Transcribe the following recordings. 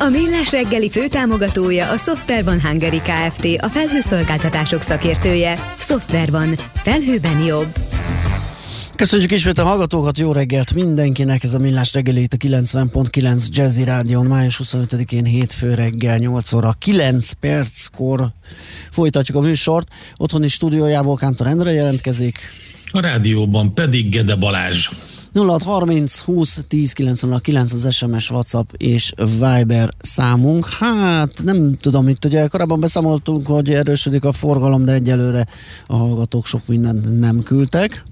A Millás reggeli főtámogatója a Software van Hungary Kft. A felhőszolgáltatások szakértője. Software van. Felhőben jobb. Köszönjük ismét a hallgatókat, jó reggelt mindenkinek, ez a Millás reggeli itt a 90.9 Jazzy Rádion, május 25-én hétfő reggel 8 óra 9 perckor folytatjuk a műsort. Otthoni stúdiójából Kántor Endre jelentkezik. A rádióban pedig Gede Balázs. 0630 20 10 909 az SMS, WhatsApp és Viber számunk. Hát nem tudom, itt ugye korábban beszámoltunk, hogy erősödik a forgalom, de egyelőre a hallgatók sok mindent nem küldtek.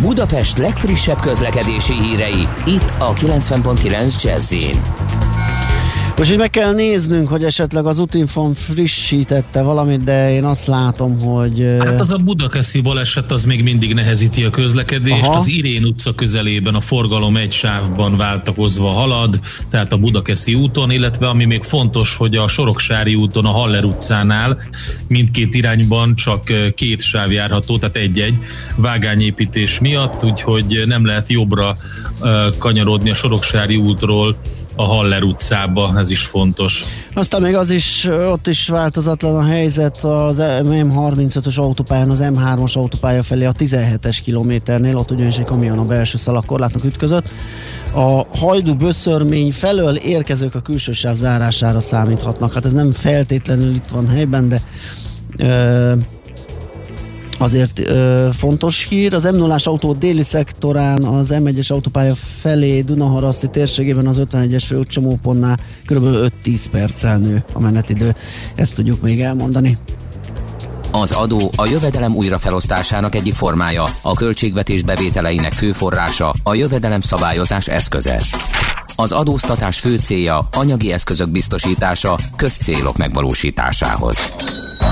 Budapest legfrissebb közlekedési hírei, itt a 90.9 jazz Úgyhogy meg kell néznünk, hogy esetleg az Utinfon frissítette valamit, de én azt látom, hogy... Hát az a Budakeszi baleset az még mindig nehezíti a közlekedést. Aha. Az Irén utca közelében a forgalom egy sávban váltakozva halad, tehát a Budakeszi úton, illetve ami még fontos, hogy a Soroksári úton, a Haller utcánál mindkét irányban csak két sáv járható, tehát egy-egy vágányépítés miatt, úgyhogy nem lehet jobbra kanyarodni a Soroksári útról a Haller utcába, ez is fontos. Aztán még az is, ott is változatlan a helyzet az M35-ös autópályán, az M3-as autópálya felé a 17-es kilométernél, ott ugyanis egy kamion a belső szalagkorlátnak ütközött. A hajdu böszörmény felől érkezők a külső sáv zárására számíthatnak. Hát ez nem feltétlenül itt van helyben, de ö, azért ö, fontos hír. Az m 0 autó déli szektorán az M1-es autópálya felé Dunaharaszti térségében az 51-es főút csomópontnál kb. 5-10 perccel nő a menetidő. Ezt tudjuk még elmondani. Az adó a jövedelem újrafelosztásának egyik formája, a költségvetés bevételeinek fő forrása, a jövedelem szabályozás eszköze. Az adóztatás fő célja anyagi eszközök biztosítása közcélok megvalósításához.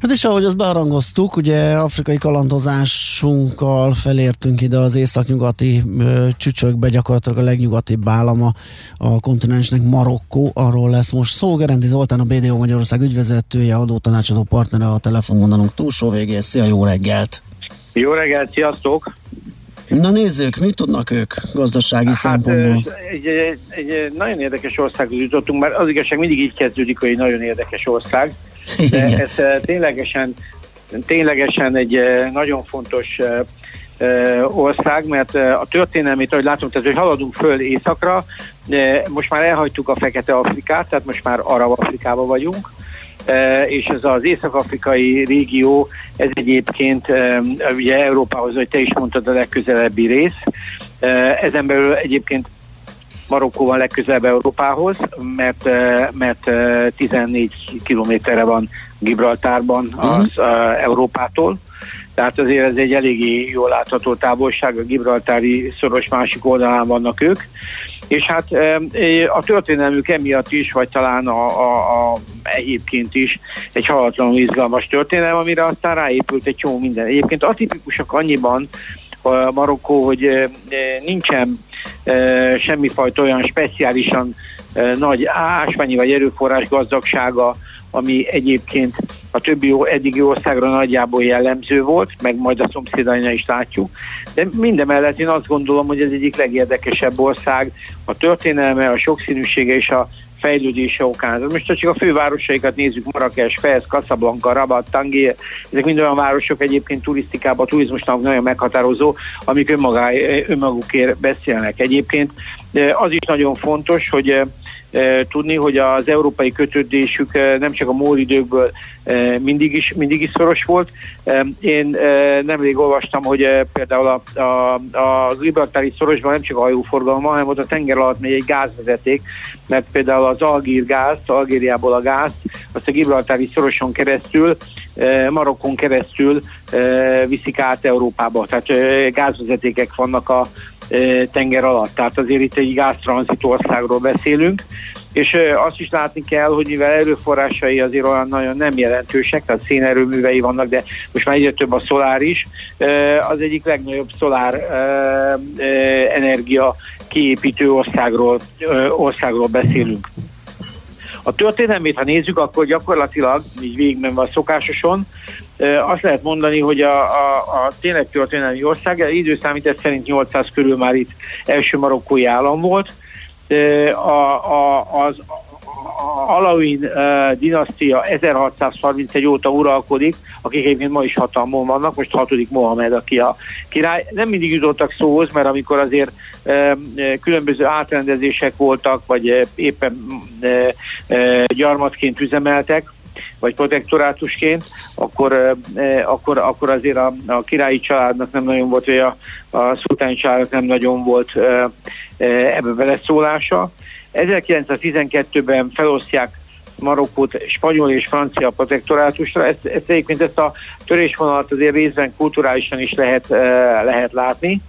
Hát és ahogy azt bearangoztuk, ugye afrikai kalandozásunkkal felértünk ide az északnyugati ö, csücsökbe, gyakorlatilag a legnyugatibb állama a kontinensnek Marokkó, arról lesz most szó. Gerendi Zoltán, a BDO Magyarország ügyvezetője, adótanácsadó partnere a telefonvonalunk túlsó végén. Szia, jó reggelt! Jó reggelt, sziasztok! Na nézzük, mit tudnak ők gazdasági hát, szempontból? Egy, egy, egy nagyon érdekes országhoz jutottunk, mert az igazság mindig így kezdődik, hogy egy nagyon érdekes ország. De ez ténylegesen, ténylegesen egy nagyon fontos ország, mert a történelmét, ahogy látom, tehát hogy haladunk föl északra, most már elhagytuk a Fekete Afrikát, tehát most már Arab Afrikában vagyunk, és ez az észak-afrikai régió, ez egyébként ugye Európához, hogy te is mondtad, a legközelebbi rész. Ezen belül egyébként Marokkó van legközelebb Európához, mert, mert 14 kilométerre van Gibraltárban az uh-huh. Európától. Tehát azért ez egy eléggé jól látható távolság, a Gibraltári szoros másik oldalán vannak ők. És hát a történelmük emiatt is, vagy talán a, a, a egyébként is egy halatlanul izgalmas történelem, amire aztán ráépült egy csomó minden. Egyébként atipikusak annyiban a Marokkó, hogy nincsen semmifajta olyan speciálisan nagy ásványi vagy erőforrás gazdagsága, ami egyébként a többi eddigi országra nagyjából jellemző volt, meg majd a szomszédainál is látjuk. De mindemellett én azt gondolom, hogy ez egyik legérdekesebb ország, a történelme, a sokszínűsége és a fejlődése okán. Most csak a fővárosaikat nézzük, Marrakes, Fez, Casablanca, Rabat, Tangier, ezek mind olyan városok egyébként turisztikában, a turizmusnak nagyon meghatározó, amik önmagá, önmagukért beszélnek. Egyébként az is nagyon fontos, hogy tudni, hogy az európai kötődésük nem csak a móridőkből mindig is, mindig is szoros volt. Én nemrég olvastam, hogy például a, a, a Gibraltári szorosban nem csak a hajóforgalma, hanem ott a tenger alatt megy egy gázvezeték, mert például az Algír gáz, Algériából a gáz, azt a Gibraltári szoroson keresztül, Marokkon keresztül viszik át Európába. Tehát gázvezetékek vannak a tenger alatt. Tehát azért itt egy gáztranzit országról beszélünk, és azt is látni kell, hogy mivel erőforrásai azért olyan nagyon nem jelentősek, tehát szénerőművei vannak, de most már egyre több a szolár is, az egyik legnagyobb szolár energia kiépítő országról, országról beszélünk. A történelmét, ha nézzük, akkor gyakorlatilag, így végigmenve a szokásoson, azt lehet mondani, hogy a, a, a tényleg történelmi ország, időszámítás szerint 800 körül már itt első marokkói állam volt, a, a, az Alauin dinasztia 1631 óta uralkodik, akik egyébként ma is hatalmon vannak, most hatodik Mohamed, aki a király. Nem mindig jutottak szóhoz, mert amikor azért különböző átrendezések voltak, vagy éppen gyarmatként üzemeltek, vagy protektorátusként, akkor, akkor, akkor azért a, a királyi családnak nem nagyon volt, vagy a, a szultáni családnak nem nagyon volt ebbe beleszólása. 1912-ben felosztják Marokkót spanyol és francia protektorátusra. Ezt, ezt egyébként ezt a törésvonalat azért részben kulturálisan is lehet, lehet látni,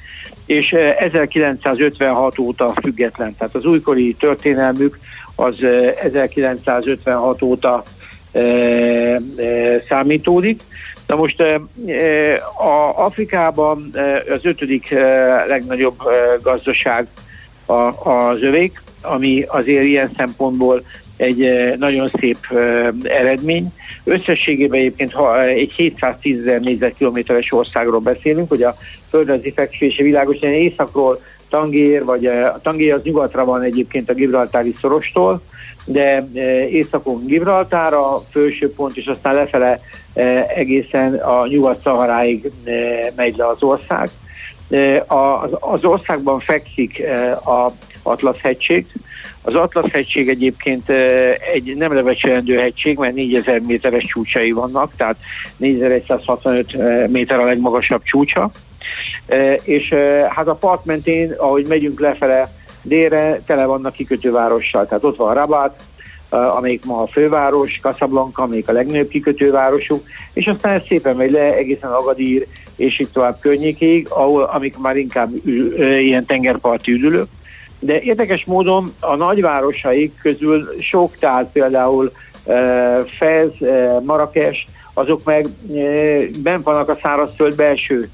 és 1956 óta független. Tehát az újkori történelmük az 1956 óta számítódik. Na most a Afrikában az ötödik legnagyobb gazdaság az övék, ami azért ilyen szempontból egy nagyon szép eredmény. Összességében egyébként ha egy 710 ezer négyzetkilométeres országról beszélünk, hogy a földrajzi fekvése világos, északról Tangér, vagy a Tangér az nyugatra van egyébként a Gibraltári szorostól, de északon Gibraltára, felső pont, és aztán lefele egészen a nyugat-szaharáig megy le az ország. Az országban fekszik a Atlasz-hegység. Az Atlasz-hegység egyébként egy nem lebecsülendő hegység, mert 4000 méteres csúcsai vannak, tehát 4165 méter a legmagasabb csúcsa. És hát a part mentén, ahogy megyünk lefele délre, tele vannak kikötővárossal. Tehát ott van Rabat, amelyik ma a főváros, Casablanca, amelyik a legnagyobb kikötővárosuk, és aztán ez szépen megy le egészen Agadir és itt tovább környékéig, ahol, amik már inkább ilyen tengerparti üdülők. De érdekes módon a nagyvárosaik közül sok, tehát például Fez, Marrakes, azok meg bent vannak a szárazföld belső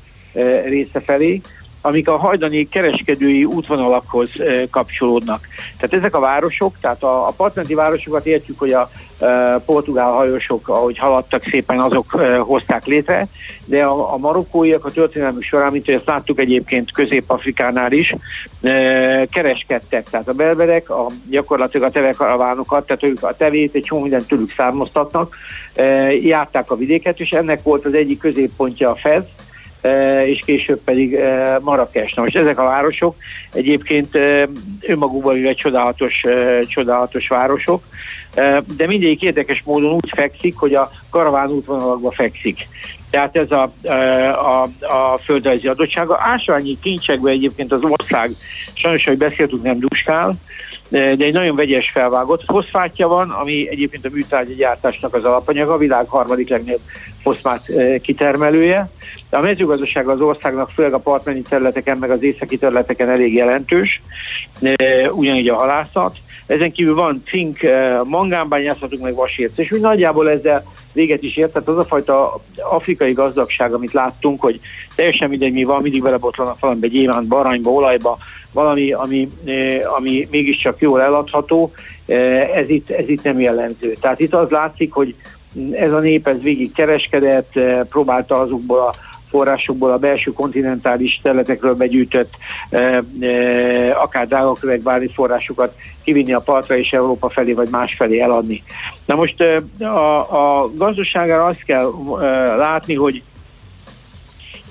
része felé, amik a hajdani kereskedői útvonalakhoz kapcsolódnak. Tehát ezek a városok, tehát a, a partmenti városokat értjük, hogy a e, portugál hajósok, ahogy haladtak szépen, azok e, hozták létre, de a, a marokkóiak a történelmük során, mint hogy ezt láttuk egyébként Közép-Afrikánál is, kereskedtek. Tehát a belberek a, gyakorlatilag a tevekaravánokat, tehát ők a tevét egy csomó mindent tőlük származtatnak, e, járták a vidéket, és ennek volt az egyik középpontja a Fez, és később pedig e, Marrakes. Na most ezek a városok egyébként e, önmagukban egy csodálatos, csodálatos városok, de mindegyik érdekes módon úgy fekszik, hogy a karaván útvonalakba fekszik. Tehát ez a, a, a földrajzi adottsága. Ásványi kincsekben egyébként az ország, sajnos, hogy beszéltünk, nem duskál, de egy nagyon vegyes felvágott foszfátja van, ami egyébként a műtárgyi gyártásnak az alapanyaga, a világ harmadik legnagyobb foszfát kitermelője. De a mezőgazdaság az országnak, főleg a partmenti területeken, meg az északi területeken elég jelentős, ugyanígy a halászat. Ezen kívül van cink, mangánbányászatunk, meg vasérc, és úgy nagyjából ezzel véget is ért. Tehát az a fajta afrikai gazdagság, amit láttunk, hogy teljesen mindegy, mi van, mindig belebotlanak valamibe, gyémántba, aranyba, olajba, valami, ami, ami mégiscsak jól eladható, ez itt, ez itt nem jellemző. Tehát itt az látszik, hogy ez a nép ez végig kereskedett, próbálta azokból a forrásokból a belső kontinentális területekről begyűjtött e, e, akár drágakövek, bármi forrásokat kivinni a partra és Európa felé vagy más felé eladni. Na most a, a gazdaságára azt kell látni, hogy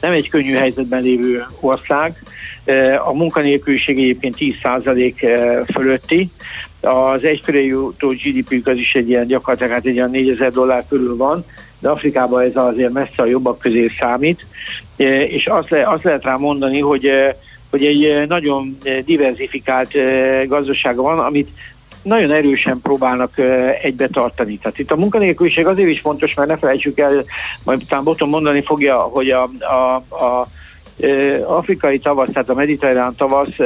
nem egy könnyű helyzetben lévő ország, a munkanélküliség egyébként 10% fölötti, az egyfőre jutó GDP az is egy ilyen gyakorlatilag hát egy ilyen 4000 dollár körül van, de Afrikában ez azért messze a jobbak közé számít, és azt, le, azt lehet rá mondani, hogy hogy egy nagyon diversifikált gazdasága van, amit nagyon erősen próbálnak egybe tartani. Tehát itt a munkanélküliség azért is fontos, mert ne felejtsük el, majd talán Boton mondani fogja, hogy a, a, a afrikai tavasz, tehát a mediterrán tavasz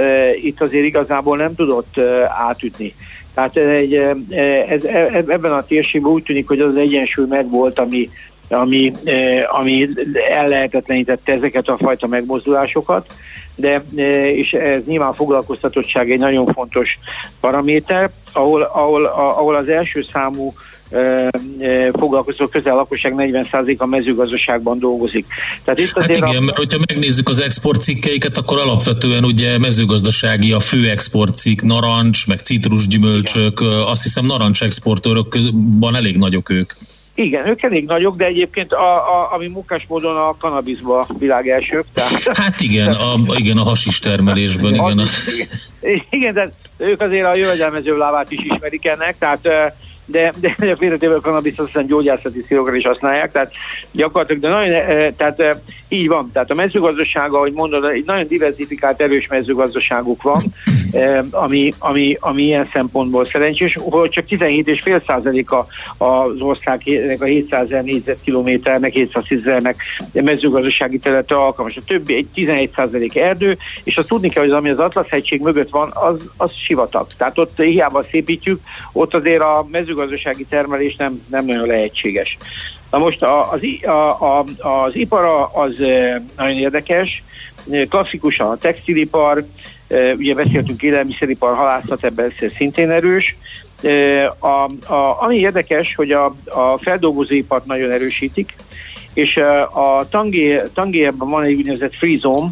itt azért igazából nem tudott átütni. Tehát egy, ez, ez, ebben a térségben úgy tűnik, hogy az egyensúly megvolt, ami, ami, ami ellehetetlenítette ezeket a fajta megmozdulásokat de e, és ez nyilván foglalkoztatottság egy nagyon fontos paraméter, ahol, ahol, ahol az első számú e, e, foglalkozó közel lakosság 40% a mezőgazdaságban dolgozik. Tehát itt hát igen, a... mert hogyha megnézzük az exportcikkeiket, akkor alapvetően ugye mezőgazdasági a fő exportcikk, narancs, meg citrusgyümölcsök, igen. azt hiszem narancs exportőrökban elég nagyok ők. Igen, ők elég nagyok, de egyébként a, a, ami munkás módon a kanabizba világ elsők. Tehát, hát igen, a, igen, a hasis termelésben. Igen, a... igen, de ők azért a jövedelmező lábát is ismerik ennek, tehát de, de a félretéve a kanabis azt hiszem gyógyászati célokra is használják, tehát gyakorlatilag, de nagyon, e, tehát e, így van, tehát a mezőgazdasága, ahogy mondod, egy nagyon diversifikált, erős mezőgazdaságuk van, e, ami, ami, ami ilyen szempontból szerencsés, hogy csak 17,5 százaléka az országnek a 700 ezer négyzetkilométernek, 710 ezernek mezőgazdasági területe alkalmas. A többi egy 11 százalék erdő, és azt tudni kell, hogy az, ami az Atlasz-hegység mögött van, az, az sivatag. Tehát ott hiába szépítjük, ott azért a mezőgazdaság mezőgazdasági termelés nem, nem nagyon lehetséges. Na most az, a, a, az ipara az nagyon érdekes, klasszikus a textilipar, ugye beszéltünk élelmiszeripar, halászat, ebben szintén erős. A, a, ami érdekes, hogy a, a feldolgozóipart nagyon erősítik, és a Tangier-ben van egy úgynevezett free zone,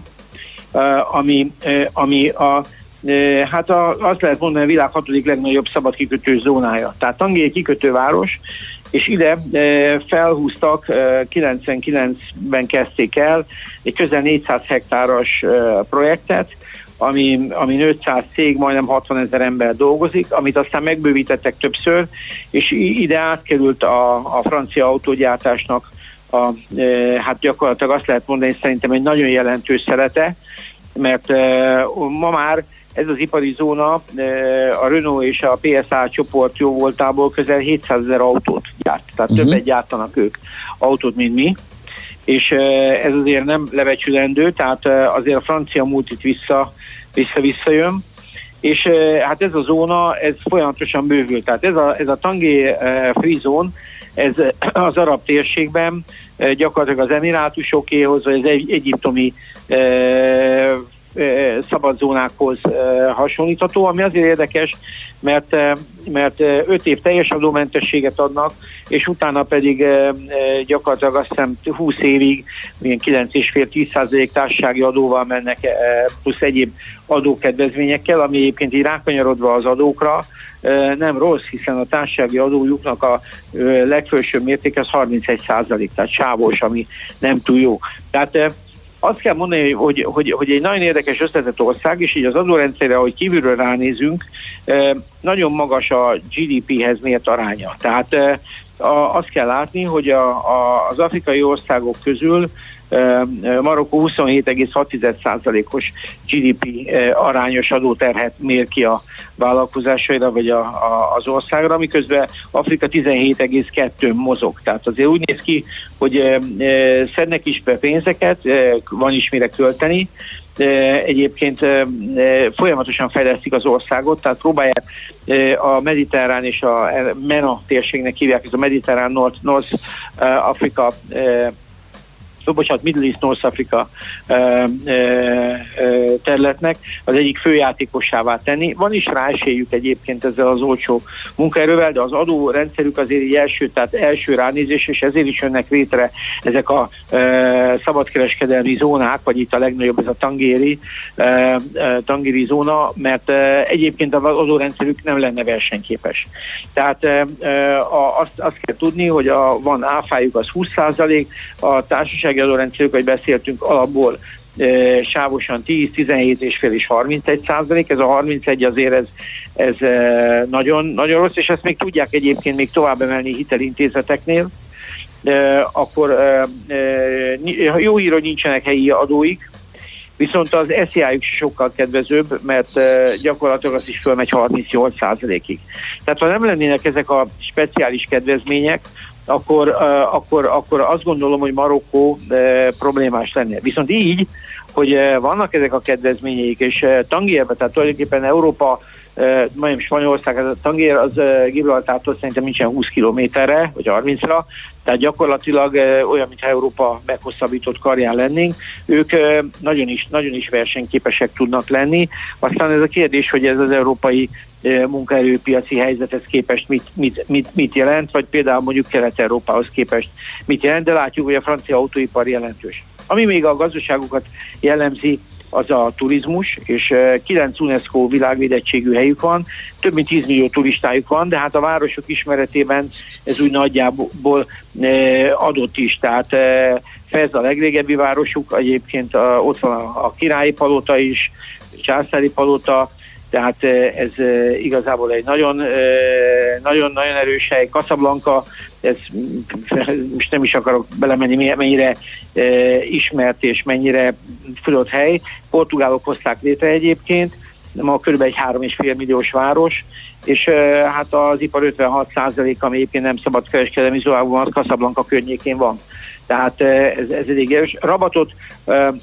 ami, ami a hát a, azt lehet mondani, a világ hatodik legnagyobb szabad kikötő zónája. Tehát Tangier kikötőváros, és ide felhúztak, 99-ben kezdték el egy közel 400 hektáros projektet, ami, ami 500 cég, majdnem 60 ezer ember dolgozik, amit aztán megbővítettek többször, és ide átkerült a, a francia autógyártásnak a, hát gyakorlatilag azt lehet mondani, szerintem egy nagyon jelentős szerete, mert ma már ez az ipari zóna a Renault és a PSA csoport jó voltából közel 700 ezer autót gyárt, tehát uh-huh. többet gyártanak ők autót, mint mi. És ez azért nem levecsülendő, tehát azért a francia multit vissza, vissza-visszajön, és hát ez a zóna, ez folyamatosan bővül, tehát ez a, ez a Tangi Free Zone, ez az arab térségben gyakorlatilag az emirátusokéhoz, vagy az egy, egyiptomi szabad zónákhoz hasonlítható, ami azért érdekes, mert, mert 5 év teljes adómentességet adnak, és utána pedig gyakorlatilag azt hiszem 20 évig milyen 9,5-10% társasági adóval mennek, plusz egyéb adókedvezményekkel, ami egyébként így rákanyarodva az adókra, nem rossz, hiszen a társasági adójuknak a legfősőbb mérték az 31 százalék, tehát sávos, ami nem túl jó. Tehát azt kell mondani, hogy, hogy, hogy egy nagyon érdekes összetett ország, és így az adórendszerre, ahogy kívülről ránézünk, nagyon magas a GDP-hez mért aránya. Tehát azt kell látni, hogy a, a, az afrikai országok közül Marokkó 27,6%-os GDP arányos adóterhet mér ki a vállalkozásaira vagy a, a, az országra, miközben Afrika 17,2 mozog. Tehát azért úgy néz ki, hogy szednek is be pénzeket, van is mire költeni, egyébként folyamatosan fejlesztik az országot, tehát próbálják a mediterrán és a MENA térségnek hívják, ez a mediterrán North, North Afrika bocsánat, Middle East North Africa területnek az egyik főjátékossává tenni. Van is rá esélyük egyébként ezzel az olcsó munkaerővel, de az adórendszerük azért egy első, tehát első ránézés, és ezért is jönnek létre ezek a e, szabadkereskedelmi zónák, vagy itt a legnagyobb ez a tangéri, e, tangéri zóna, mert e, egyébként az adórendszerük nem lenne versenyképes. Tehát e, a, azt, azt kell tudni, hogy a, van áfájuk az 20% a társaság társasági adórendszerük, hogy beszéltünk alapból sávosan 10, 17 és fél és 31 százalék. Ez a 31 azért ez, ez nagyon, nagyon rossz, és ezt még tudják egyébként még tovább emelni hitelintézeteknél. Akkor jó hír, hogy nincsenek helyi adóik, viszont az SZIA-juk sokkal kedvezőbb, mert gyakorlatilag az is fölmegy 38% ig Tehát ha nem lennének ezek a speciális kedvezmények, akkor, akkor, akkor azt gondolom, hogy Marokkó problémás lenne. Viszont így, hogy vannak ezek a kedvezményeik, és Tangierbe, tehát tulajdonképpen Európa majdnem Spanyolország, ez a Tangier az Gibraltártól szerintem nincsen 20 kilométerre, vagy 30-ra, tehát gyakorlatilag olyan, mintha Európa meghosszabbított karján lennénk. Ők nagyon is, nagyon is versenyképesek tudnak lenni. Aztán ez a kérdés, hogy ez az európai munkaerőpiaci helyzethez képest mit, mit, mit, mit jelent, vagy például mondjuk Kelet-Európához képest mit jelent, de látjuk, hogy a francia autóipar jelentős. Ami még a gazdaságokat jellemzi, az a turizmus, és 9 UNESCO világvédettségű helyük van, több mint 10 millió turistájuk van, de hát a városok ismeretében ez úgy nagyjából adott is, tehát Fez a legrégebbi városuk, egyébként ott van a királyi palota is, császári palota, tehát ez igazából egy nagyon, nagyon, nagyon erős hely. Casablanca, ez most nem is akarok belemenni, mennyire ismert és mennyire fölött hely. Portugálok hozták létre egyébként, ma kb. egy 3,5 milliós város, és hát az ipar 56 ami egyébként nem szabad kereskedelmi zóában, az Casablanca környékén van tehát ez, ez elég erős. Rabatot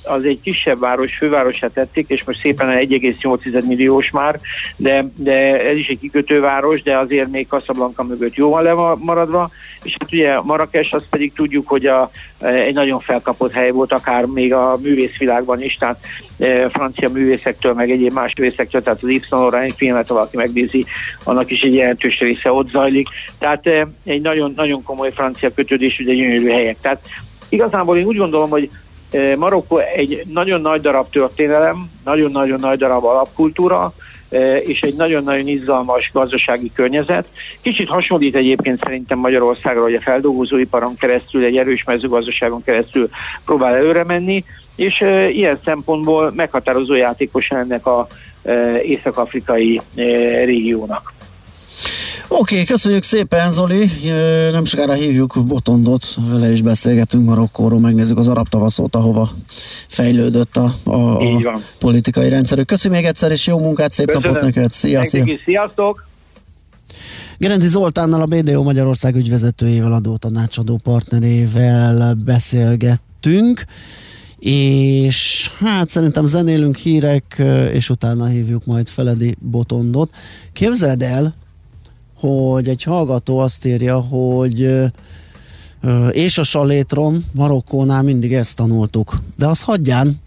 az egy kisebb város, fővárosát tették, és most szépen 1,8 milliós már, de, de ez is egy kikötőváros, de azért még Casablanca mögött jóval lemaradva, és hát ugye Marrakes, azt pedig tudjuk, hogy a, egy nagyon felkapott hely volt, akár még a művészvilágban is, tehát e, francia művészektől, meg egyéb más művészektől, tehát az Yves Saint Laurent filmet, ha valaki megnézi, annak is egy jelentős része ott zajlik. Tehát e, egy nagyon, nagyon komoly francia kötődés, ugye gyönyörű helyek. Tehát igazából én úgy gondolom, hogy Marokko egy nagyon nagy darab történelem, nagyon-nagyon nagy darab alapkultúra, és egy nagyon-nagyon izgalmas gazdasági környezet. Kicsit hasonlít egyébként szerintem Magyarországra, hogy a feldolgozóiparon keresztül, egy erős mezőgazdaságon keresztül próbál előre menni, és ilyen szempontból meghatározó játékos ennek a észak-afrikai régiónak. Oké, okay, köszönjük szépen Zoli, nem sokára hívjuk Botondot, vele is beszélgetünk Marokkóról, megnézzük az arab tavaszot, ahova fejlődött a, a, a politikai rendszerük. Köszönjük még egyszer, és jó munkát, szép Köszönöm. napot neked, szia, szia. Sziasztok! Gerenci Zoltánnal, a BDO Magyarország ügyvezetőjével, adó tanácsadó partnerével beszélgettünk, és hát szerintem zenélünk hírek, és utána hívjuk majd Feledi Botondot. Képzeld el, hogy egy hallgató azt írja, hogy és a salétrom, Marokkónál mindig ezt tanultuk. De az hagyján,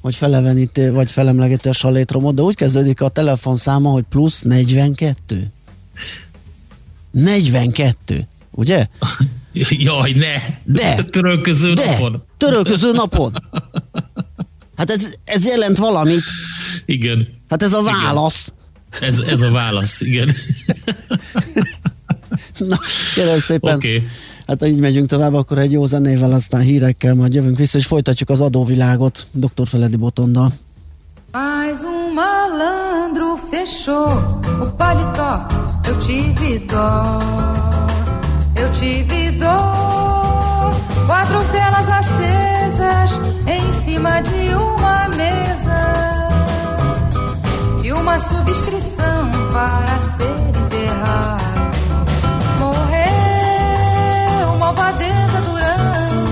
hogy feleveníti, vagy felemlegeti a salétromot, de úgy kezdődik a telefonszáma, hogy plusz 42. 42, ugye? Jaj, ne! De! Törölköző de, napon. Törölköző napon. Hát ez, ez jelent valamit. Igen. Hát ez a válasz. Igen. Ez, ez a válasz, igen. Na, kérlek szépen. Okay. Hát ha így megyünk tovább, akkor egy jó zenével, aztán hírekkel majd jövünk vissza, és folytatjuk az adóvilágot dr. Feledi Botonda. Mais um malandro fechou o paletó, eu tive dó, eu tive dó. Quatro velas acesas em cima de uma mesa. Uma subscrição para ser enterrado. Morreu malvadeza Durão,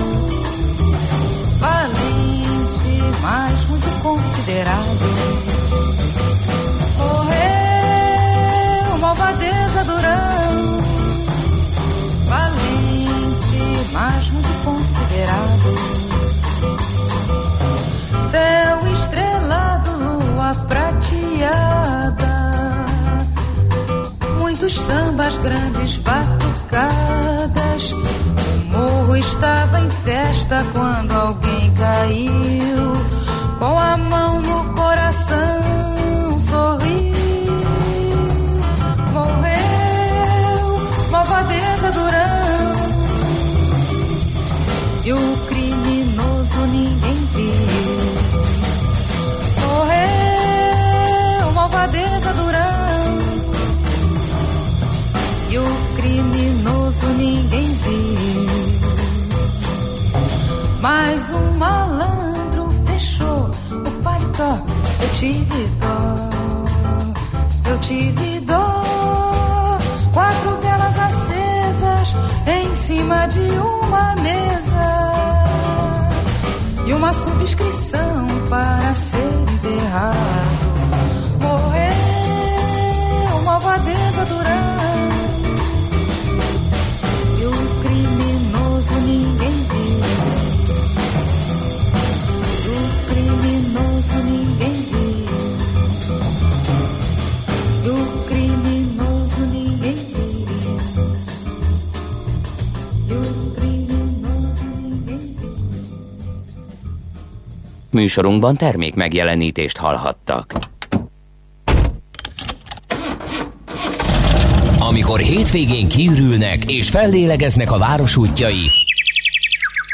valente, mas muito considerado. Grandes batucadas. O morro estava em festa quando alguém caiu. Subscrição para ser enterrado. Morreu uma vadeza durante e o criminoso ninguém viu. O criminoso ninguém viu. Műsorunkban termék megjelenítést hallhattak. Amikor hétvégén kiürülnek és fellélegeznek a város útjai,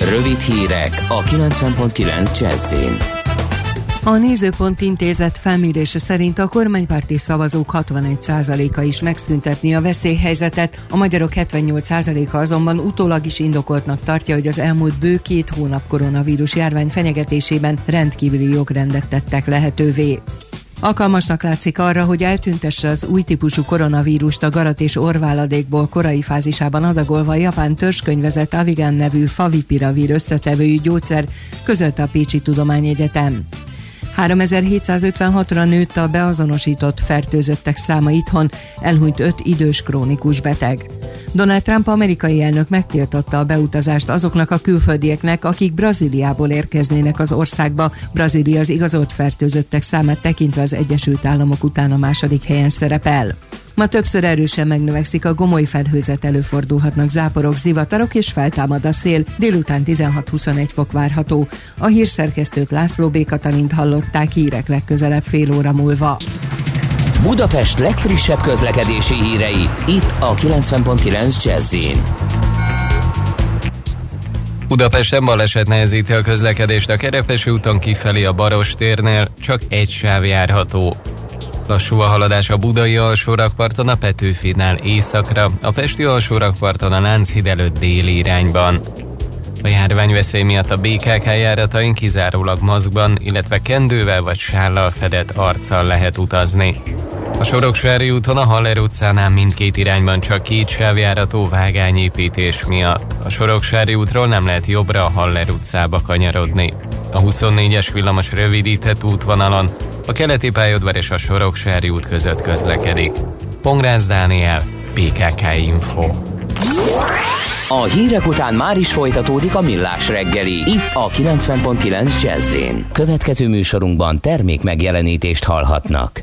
Rövid hírek a 90.9 Jazzin. A Nézőpont Intézet felmérése szerint a kormánypárti szavazók 61%-a is megszüntetni a veszélyhelyzetet, a magyarok 78%-a azonban utólag is indokoltnak tartja, hogy az elmúlt bő két hónap koronavírus járvány fenyegetésében rendkívüli jogrendet tettek lehetővé. Alkalmasnak látszik arra, hogy eltüntesse az új típusú koronavírust a garat és orváladékból korai fázisában adagolva a japán törzskönyvezett Avigan nevű favipiravir összetevőjű gyógyszer, közölte a Pécsi Tudományegyetem. 3756-ra nőtt a beazonosított fertőzöttek száma itthon, elhunyt öt idős krónikus beteg. Donald Trump amerikai elnök megtiltotta a beutazást azoknak a külföldieknek, akik Brazíliából érkeznének az országba. Brazília az igazolt fertőzöttek számát tekintve az Egyesült Államok után a második helyen szerepel. Ma többször erősen megnövekszik a gomoly felhőzet, előfordulhatnak záporok, zivatarok és feltámad a szél. Délután 16-21 fok várható. A hírszerkesztőt László B. Katalint hallották hírek legközelebb fél óra múlva. Budapest legfrissebb közlekedési hírei, itt a 90.9 jazz Budapesten baleset nehezíti a közlekedést a Kerepesi úton kifelé a Baros térnél, csak egy sáv járható. Lassú a haladás a Budai alsórakparton a Petőfinál északra, a Pesti alsórakparton a Lánchíd előtt déli irányban. A járványveszély miatt a BKK járatain kizárólag maszkban, illetve kendővel vagy sállal fedett arccal lehet utazni. A Soroksári úton a Haller utcánál mindkét irányban csak két sávjárató vágányépítés miatt. A Soroksári útról nem lehet jobbra a Haller utcába kanyarodni. A 24-es villamos rövidített útvonalon a keleti pályaudvar és a Soroksári út között közlekedik. Pongrász Dániel, PKK Info. A hírek után már is folytatódik a millás reggeli, itt a 90.9 jazz Következő műsorunkban termék megjelenítést hallhatnak.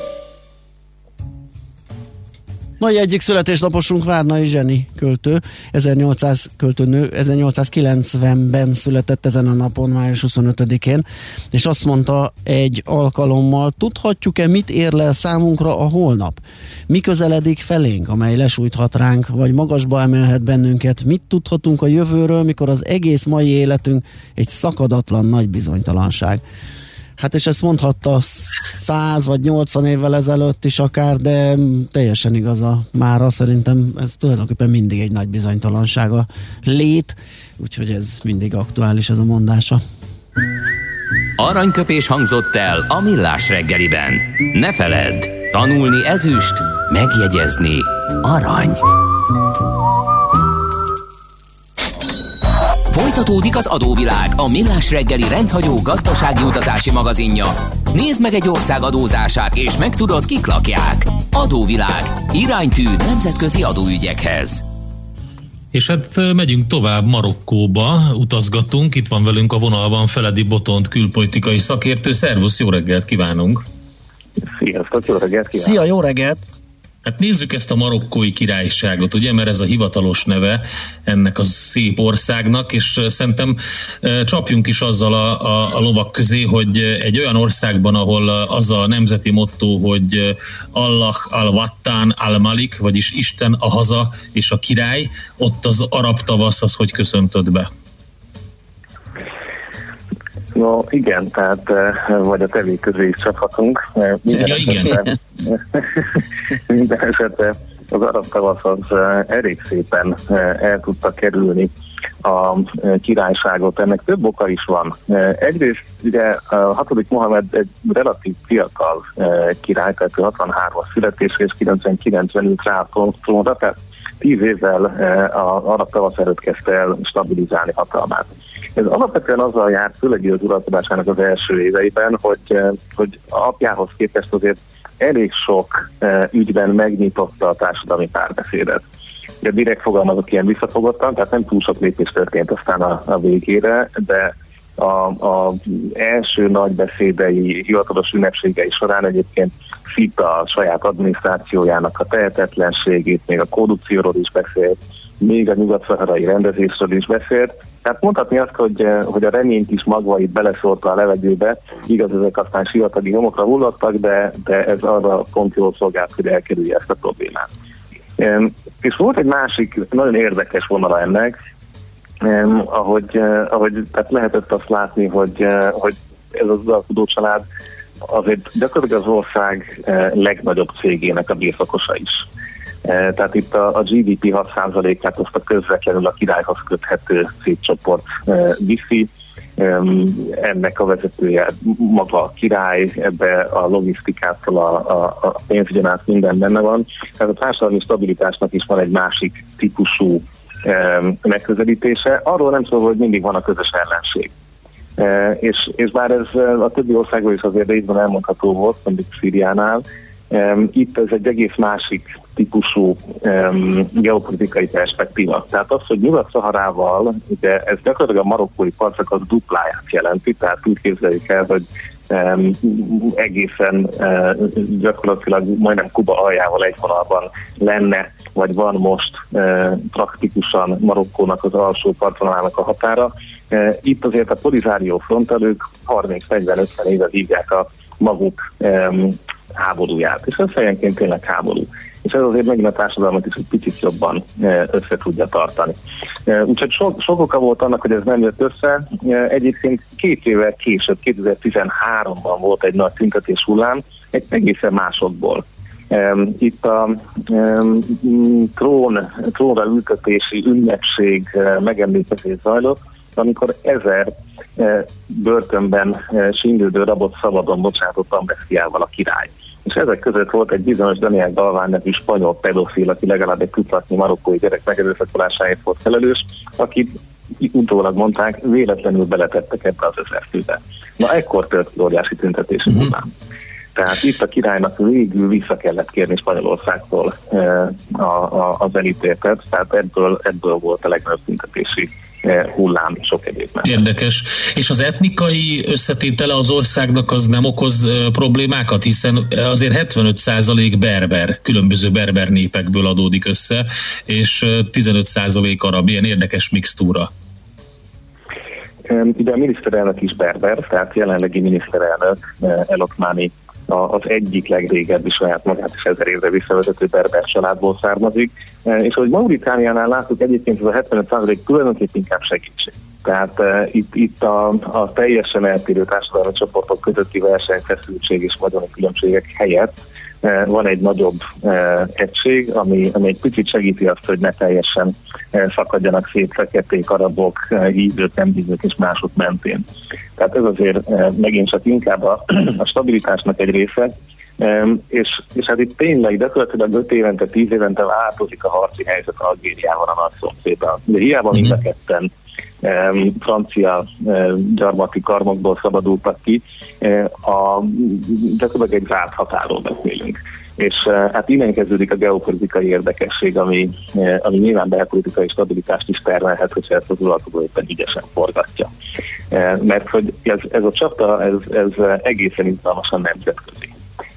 Mai egyik születésnaposunk Várnai Zseni költő, 1800 költőnő, 1890-ben született ezen a napon, május 25-én, és azt mondta egy alkalommal, tudhatjuk-e, mit érlel számunkra a holnap? Mi közeledik felénk, amely lesújthat ránk, vagy magasba emelhet bennünket? Mit tudhatunk a jövőről, mikor az egész mai életünk egy szakadatlan nagy bizonytalanság? Hát és ezt mondhatta 100 vagy 80 évvel ezelőtt is akár, de teljesen igaza mára. Szerintem ez tulajdonképpen mindig egy nagy bizonytalansága lét, úgyhogy ez mindig aktuális ez a mondása. Aranyköpés hangzott el a millás reggeliben. Ne feledd, tanulni ezüst, megjegyezni arany. Folytatódik az adóvilág, a millás reggeli rendhagyó gazdasági utazási magazinja. Nézd meg egy ország adózását, és megtudod, kik lakják. Adóvilág. Iránytű nemzetközi adóügyekhez. És hát megyünk tovább Marokkóba, utazgatunk. Itt van velünk a vonalban Feledi Botont külpolitikai szakértő. Szervusz, jó reggelt kívánunk! Sziasztok, jó reggelt kívánok! Szia, jó reggelt! Hát nézzük ezt a marokkói királyságot, ugye, mert ez a hivatalos neve ennek a szép országnak, és szerintem csapjunk is azzal a, a, a lovak közé, hogy egy olyan országban, ahol az a nemzeti motto, hogy Allah al-Wattan al-Malik, vagyis Isten a haza és a király, ott az arab tavasz az hogy köszöntöd be? No igen, tehát vagy a tevé közé is csaphatunk. Minden ja, igen. minden esetre az arab tavasz az elég szépen el tudta kerülni a királyságot. Ennek több oka is van. Egyrészt ugye a hatodik Mohamed egy relatív fiatal király, tehát 63-as születés és 99-ben ült rá a trónra, tehát tíz évvel a arab tavasz előtt kezdte el stabilizálni hatalmát. Ez alapvetően azzal járt, főleg az uralkodásának az első éveiben, hogy, hogy apjához képest azért elég sok ügyben megnyitotta a társadalmi párbeszédet. Ugye direkt fogalmazok ilyen visszafogottan, tehát nem túl sok lépés történt aztán a, a végére, de a, a első nagy beszédei, hivatalos ünnepségei során egyébként fitta a saját adminisztrációjának a tehetetlenségét, még a korrupcióról is beszélt, még a nyugat-szaharai rendezésről is beszélt. Tehát mondhatni azt, hogy, hogy a reményt is magva itt beleszórta a levegőbe, igaz, ezek aztán sivatagi nyomokra hullottak, de, de ez arra pont jól szolgált, hogy elkerülje ezt a problémát. És volt egy másik nagyon érdekes vonala ennek, ahogy, ahogy tehát lehetett azt látni, hogy, hogy ez az uralkodó család azért gyakorlatilag az ország legnagyobb cégének a birtokosa is. Tehát itt a, a GDP 6%-át azt a közvetlenül a királyhoz köthető szétcsoport viszi. Ennek a vezetője maga a király, ebbe a logisztikától a, a, a pénzügyen át minden benne van. Tehát a társadalmi stabilitásnak is van egy másik típusú megközelítése. Arról nem szól, hogy mindig van a közös ellenség. és, és bár ez a többi országban is azért részben elmondható volt, mondjuk Szíriánál, itt ez egy egész másik típusú um, geopolitikai perspektíva. Tehát az, hogy Nyugat-Szaharával, ugye ez gyakorlatilag a marokkói parcok az dupláját jelenti, tehát úgy képzeljük el, hogy um, egészen uh, gyakorlatilag majdnem Kuba aljával egy vonalban lenne, vagy van most uh, praktikusan Marokkónak az alsó partvonalának a határa. Uh, itt azért a Polizárió frontelők 30-40-50 éve hívják a maguk um, háborúját, és ez fejenként tényleg háború. És ez azért megint a társadalmat is egy picit jobban e, össze tudja tartani. E, úgyhogy sok, sok oka volt annak, hogy ez nem jött össze. E, egyébként két évvel később, 2013-ban volt egy nagy tüntetés hullám, egy egészen másokból. Itt a trón, trónra ültetési ünnepség megemlítését zajlott, amikor ezer börtönben síndődő rabot szabadon bocsátott Ambesziával a király és ezek között volt egy bizonyos Daniel Galván nevű spanyol pedofil, aki legalább egy tucatnyi marokkói gyerek megerőszakolásáért volt felelős, akit utólag mondták, véletlenül beletettek ebbe az ezerfőbe. Na ekkor tört óriási tüntetés uh-huh. Tehát itt a királynak végül vissza kellett kérni Spanyolországtól e, a, a, az elítéltet, tehát ebből, ebből volt a legnagyobb tüntetési Eh, hullám sok egyébben. Érdekes. És az etnikai összetétele az országnak az nem okoz eh, problémákat, hiszen azért 75% berber, különböző berber népekből adódik össze, és 15% eh, arab, ilyen érdekes mixtúra. Ide a miniszterelnök is berber, tehát jelenlegi miniszterelnök Elokmáni az egyik legrégebbi saját magát is ezer évre visszavezető berber családból származik, e, és hogy Mauritániánál láttuk egyébként ez a 75% tulajdonképpen inkább segítség. Tehát uh, itt, itt a, a teljesen eltérő társadalmi csoportok közötti versenyfeszültség és vagyoni különbségek helyett van egy nagyobb uh, egység, ami, ami egy picit segíti azt, hogy ne teljesen uh, szakadjanak szét feketék, arabok, hívők, nem hívők és mások mentén. Tehát ez azért megint csak inkább a, a stabilitásnak egy része, és, és hát itt tényleg gyakorlatilag 5 évente, 10 évente változik a harci helyzet Algériával a nagy szomszédban. De hiába mm-hmm. mind a ketten francia gyarmati karmokból szabadultak ki, a, gyakorlatilag egy zárt határól beszélünk. és hát innen kezdődik a geopolitikai érdekesség, ami, ami nyilván belpolitikai stabilitást is termelhet, hogyha ezt az uralkodó éppen ügyesen forgatja. Mert hogy ez, ez a csata, ez, ez egészen izgalmasan nemzetközi.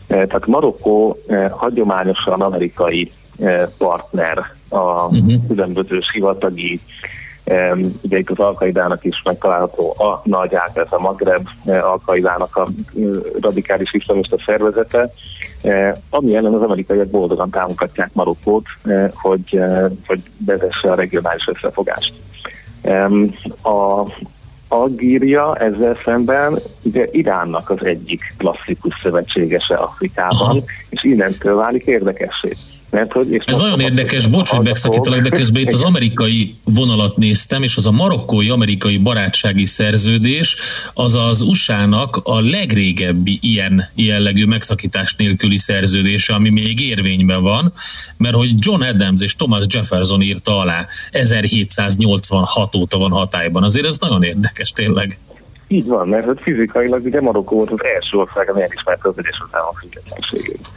Tehát Marokkó hagyományosan amerikai partner a uh-huh. különböző sivatagi Ugye itt az Alkaidának is megtalálható a nagy át, a Magreb Alkaidának a radikális iszlamista szervezete, ami ellen az amerikaiak boldogan támogatják Marokkót, hogy, hogy vezesse a regionális összefogást. A Algíria ezzel szemben ugye Iránnak az egyik klasszikus szövetségese Afrikában, és innentől válik érdekessé. Mert, hogy és Ez nagyon érdekes, bocs, hogy megszakítalak, de közben itt az amerikai vonalat néztem, és az a marokkói-amerikai barátsági szerződés, az az USA-nak a legrégebbi ilyen jellegű megszakítás nélküli szerződése, ami még érvényben van, mert hogy John Adams és Thomas Jefferson írta alá, 1786 óta van hatályban. Azért ez nagyon érdekes tényleg. Így van, mert fizikailag ugye Marokkó volt az első ország, ami elismerte az Egyesült Államok függetlenségét.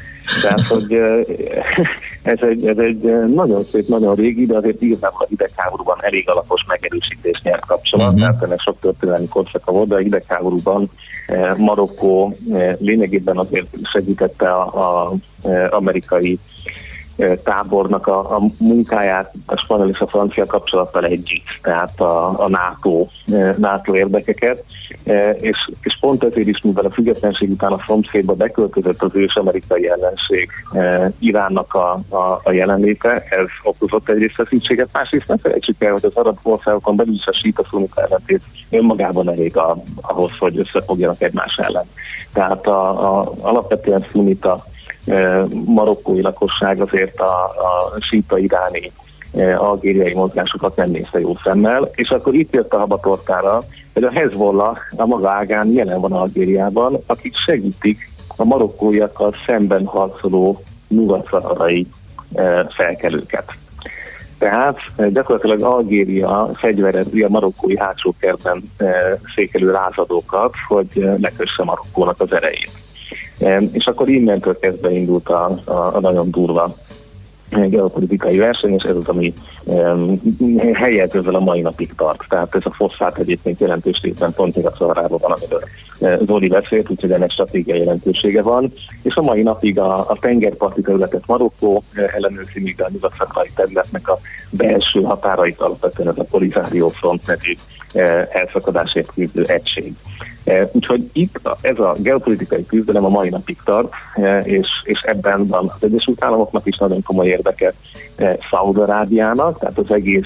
Tehát, hogy ez egy, ez egy nagyon szép, nagyon régi, de azért igazából a hidegháborúban elég alapos megerősítés nyert kapcsolat, uh-huh. tehát ennek sok történelmi korszaka volt, de a hidegháborúban Marokkó lényegében azért segítette a, a amerikai tábornak a, a munkáját a spanyol és a francia kapcsolattal együtt, tehát a, a NATO, NATO érdekeket, és, és pont ezért is, mivel a függetlenség után a szomszédba beköltözött az ős amerikai ellenség Iránnak a, a, a jelenléte, ez okozott egyrészt feszültséget, másrészt ne felejtsük el, hogy az arab országokon belül is a síta szunita ellentét önmagában elég a, ahhoz, hogy összefogjanak egymás ellen. Tehát a, a, alapvetően szunita marokkói lakosság azért a, a síta iráni algériai mozgásokat nem nézte jó szemmel, és akkor itt jött a habatortára, hogy a Hezbollah a maga ágán jelen van Algériában, akik segítik a marokkóiakkal szemben harcoló nyugat felkelőket. Tehát gyakorlatilag Algéria fegyverezi a marokkói hátsó kertben székelő lázadókat, hogy lekösse Marokkónak az erejét. És akkor innentől kezdve indult a, a, a nagyon durva geopolitikai verseny, és ez az, ami um, helyet ezzel a mai napig tart. Tehát ez a foszfát egyébként jelentős részben pont a szavarában van, amiről Zoli beszélt, úgyhogy ennek stratégiai jelentősége van. És a mai napig a, a tengerparti területet Marokkó ellenőrzi, míg a nyugat területnek a belső határait alapvetően ez a Polisario Front nevű elszakadásért küzdő egység. Úgyhogy itt ez a geopolitikai küzdelem a mai napig tart, és, és ebben van az Egyesült Államoknak is nagyon komoly érdeke Szaudarábiának, tehát az egész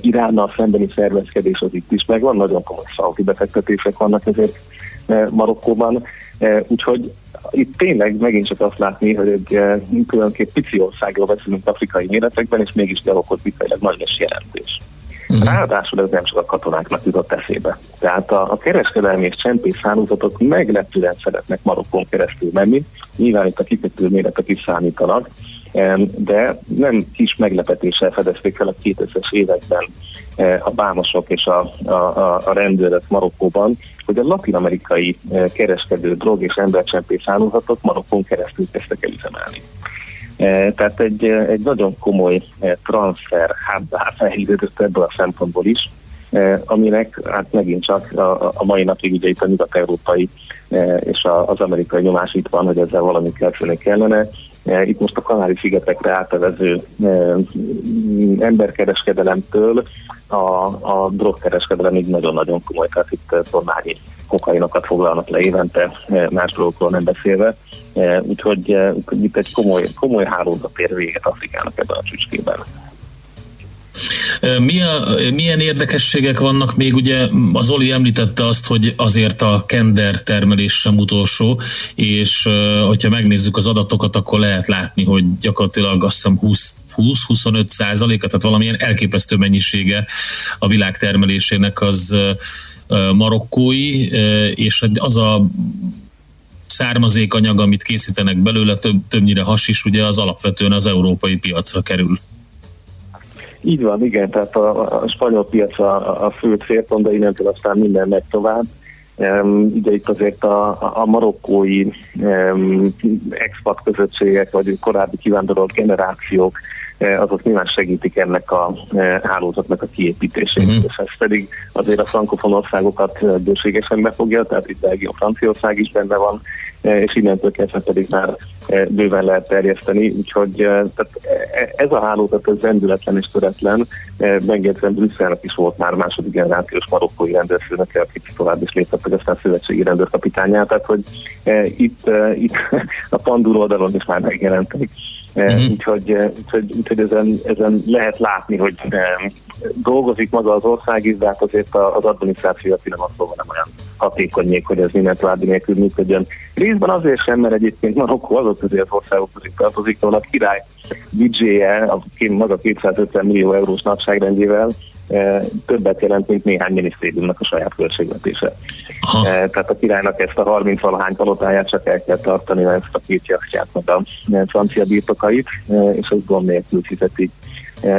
Iránnal szembeni szervezkedés az itt is megvan, nagyon komoly szaudi befektetések vannak ezért Marokkóban, úgyhogy itt tényleg megint csak azt látni, hogy egy különképp pici országról beszélünk afrikai méretekben, és mégis geopolitikailag nagy és jelentés. Uh-huh. Ráadásul ez nem csak a katonáknak jutott eszébe. Tehát a, a kereskedelmi és csempész hálózatok meglepően szeretnek Marokkon keresztül menni, nyilván itt a kikötő méretek is számítanak, de nem kis meglepetéssel fedezték fel a 2000-es években e, a bámosok és a, a, a rendőrök Marokkóban, hogy a latin-amerikai e, kereskedő drog és embercsempész hálózatok Marokkon keresztül kezdtek el üzemelni. E, tehát egy, egy nagyon komoly transfer hábbá fejlődött ebből a szempontból is, aminek hát megint csak a, a mai napig ugye itt a nyugat-európai és az amerikai nyomás itt van, hogy ezzel valamit kezdeni kellene. Itt most a Kanári-szigetekre átevező emberkereskedelemtől a, a drogkereskedelemig nagyon-nagyon komoly, tehát itt tonnányi kokainokat foglalnak le évente, más dolgokról nem beszélve. Úgyhogy, úgyhogy itt egy komoly, komoly hálózat ér véget Afrikának ebben a csücskében. Mi a, milyen érdekességek vannak még? Ugye az Oli említette azt, hogy azért a kender termelés sem utolsó, és hogyha megnézzük az adatokat, akkor lehet látni, hogy gyakorlatilag azt hiszem 20 20-25 százaléka, tehát valamilyen elképesztő mennyisége a világ termelésének az marokkói, és az a származékanyag, amit készítenek belőle, több, többnyire hasis, ugye az alapvetően az európai piacra kerül. Így van, igen, tehát a, a spanyol piac a, a fő célpont, de innentől aztán minden megy tovább. Um, ugye itt azért a, a marokkói um, expat közösségek, vagy korábbi kivándorolt generációk azok nyilván segítik ennek a eh, hálózatnak a kiépítését, uh-huh. és ez pedig azért a frankofon országokat eh, bőségesen befogja, tehát itt Belgium, Franciaország is benne van, és innentől kezdve pedig már bőven lehet terjeszteni, úgyhogy tehát ez a hálózat ez rendületlen és töretlen, megjegyzem Brüsszelnek is volt már második generációs marokkói rendőrfőnök, akik tovább is léptettek aztán szövetségi rendőrkapitányát, tehát hogy itt, itt a pandúr oldalon is már megjelentek Uh-huh. Úgyhogy, úgyhogy, úgyhogy ezen, ezen lehet látni, hogy dolgozik maga az ország is, de hát azért az adminisztráció finoman szóval nem olyan hatékony még, hogy ez minden további nélkül működjön. Részben azért sem, mert egyébként Marokkó azok közé az országok közé tartozik, ahol a király a maga 250 millió eurós nagyságrendjével többet jelent, mint néhány minisztériumnak a saját költségvetése. Aha. Tehát a királynak ezt a 30 valahány palotáját csak el kell tartani, ezt a két jachtját, meg a francia birtokait, és az gond nélkül fizeti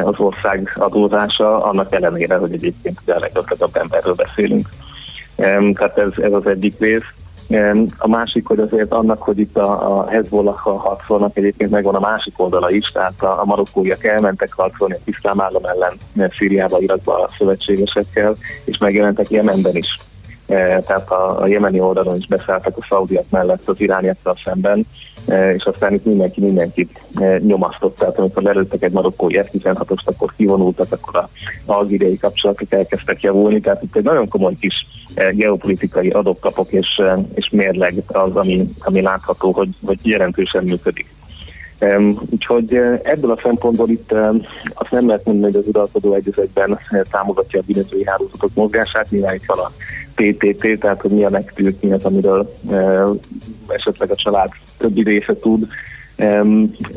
az ország adózása, annak ellenére, hogy egyébként a leggazdagabb emberről beszélünk. Tehát ez, ez az egyik rész. A másik, hogy azért annak, hogy itt a, a Hezbollah harcolnak, egyébként megvan a másik oldala is, tehát a, a marokkóiak elmentek harcolni a iszlám állam ellen Szíriába, Irakba a szövetségesekkel, és megjelentek Jemenben is. E, tehát a, a jemeni oldalon is beszálltak a szaudiak mellett az irániakkal szemben, e, és aztán itt mindenki mindenkit e, nyomasztott, tehát amikor lelőttek egy marokkói F-16-ost, akkor kivonultak, akkor a algériai kapcsolatok elkezdtek javulni, tehát itt egy nagyon komoly kis geopolitikai adok-kapok és, és mérleg az, ami, ami látható, hogy, hogy jelentősen működik. Úgyhogy ebből a szempontból itt azt nem lehet mondani, hogy az uralkodó egyezetben támogatja a bűnözői hálózatok mozgását, nyilván itt van a PTT, tehát hogy mi a legtűrt, mi az, amiről esetleg a család többi része tud,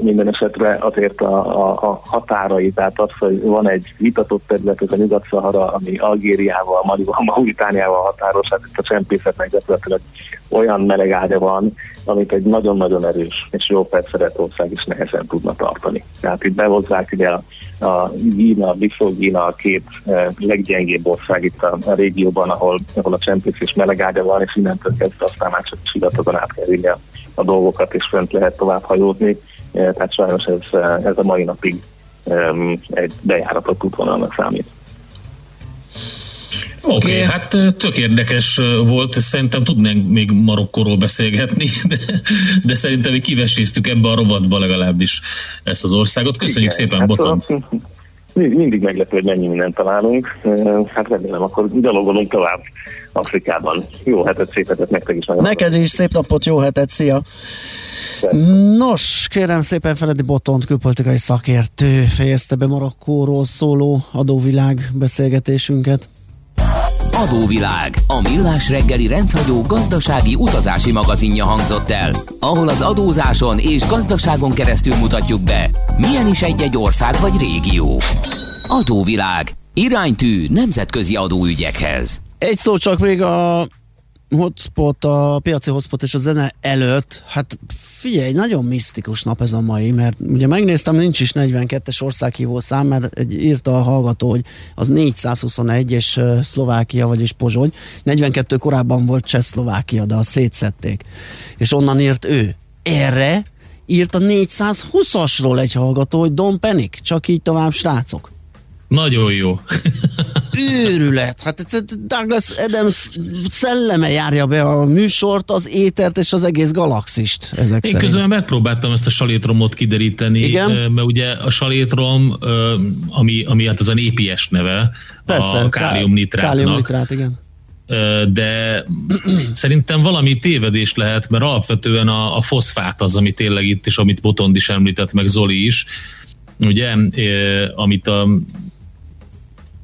minden esetre azért a, a, a határai, tehát az, hogy van egy vitatott terület, ez a Nyugat-Szahara, ami Algériával, Malival, Mauritániával határos, hát itt a csempészetnek gyakorlatilag olyan meleg ágya van, amit egy nagyon-nagyon erős és jó perceret ország is nehezen tudna tartani. Tehát itt behozzák ugye a, a Gína, a Bissau Gína a két e, leggyengébb ország itt a, a régióban, ahol, ahol a csempész és meleg ágya van, és innentől kezdve aztán már csak silatogon át kell a a dolgokat, és fönt lehet tovább hajózni. Eh, tehát sajnos ez, eh, ez a mai napig egy bejáratott útvonalnak számít. Oké, okay, okay, hát tök érdekes volt, szerintem tudnánk még Marokkóról beszélgetni, de, de szerintem mi kiveséztük ebbe a rovatba legalábbis ezt az országot. Köszönjük Igen, szépen, hát Botont! Mindig meglepő, hogy mennyi mindent találunk. Hát remélem, akkor gyalogolunk tovább Afrikában. Jó hetet, szép hetet nektek is. Neked is szép napot, jó hetet, szia! Nos, kérem szépen Feledi Botont, külpolitikai szakértő fejezte be Marokkóról szóló adóvilág beszélgetésünket. Adóvilág, a millás reggeli rendhagyó gazdasági utazási magazinja hangzott el, ahol az adózáson és gazdaságon keresztül mutatjuk be, milyen is egy-egy ország vagy régió. Adóvilág, iránytű nemzetközi adóügyekhez. Egy szó csak még a hotspot, a piaci hotspot és a zene előtt, hát figyelj, nagyon misztikus nap ez a mai, mert ugye megnéztem, nincs is 42-es országhívó szám, mert egy írta a hallgató, hogy az 421 és Szlovákia, vagyis Pozsony. 42 korábban volt Csehszlovákia, de a szétszették. És onnan írt ő. Erre írt a 420-asról egy hallgató, hogy Don Penik, csak így tovább, srácok. Nagyon jó. Őrület. Hát Douglas Adams szelleme járja be a műsort, az étert és az egész galaxist. Ezek Én szerint. közben megpróbáltam ezt a salétromot kideríteni, Igen? mert ugye a salétrom, ami, ami hát az a népies neve, Persze, a káliumnitrátnak. Káliumnitrát, igen de szerintem valami tévedés lehet, mert alapvetően a, a foszfát az, ami tényleg itt, és amit Botond is említett, meg Zoli is, ugye, amit a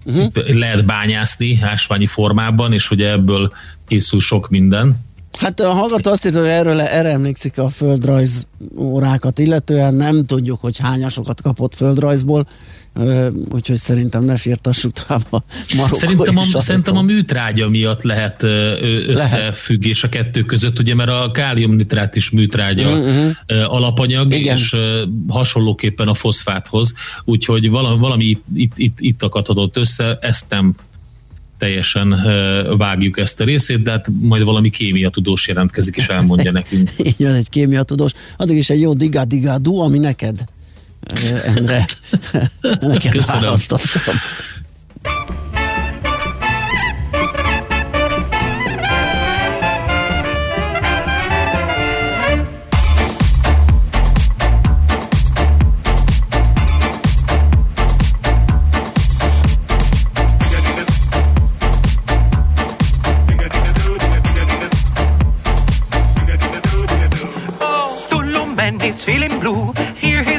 uh-huh. lehet bányászni ásványi formában, és ugye ebből készül sok minden. Hát a hallgató azt írta, hogy erről erre emlékszik a földrajz órákat illetően, nem tudjuk, hogy hányasokat kapott földrajzból, úgyhogy szerintem ne firtassuk tovább a Szerintem a, szerintem a műtrágya miatt lehet összefüggés a kettő között, ugye, mert a káliumnitrát is műtrágya uh-huh. alapanyag, Igen. és hasonlóképpen a foszfáthoz, úgyhogy valami, valami itt, itt, itt, itt akadhatott össze, ezt nem teljesen vágjuk ezt a részét, de hát majd valami kémia tudós jelentkezik és elmondja nekünk. Így van, egy kémia tudós. Addig is egy jó diga-diga-du, ami neked, Endre, neked választottam.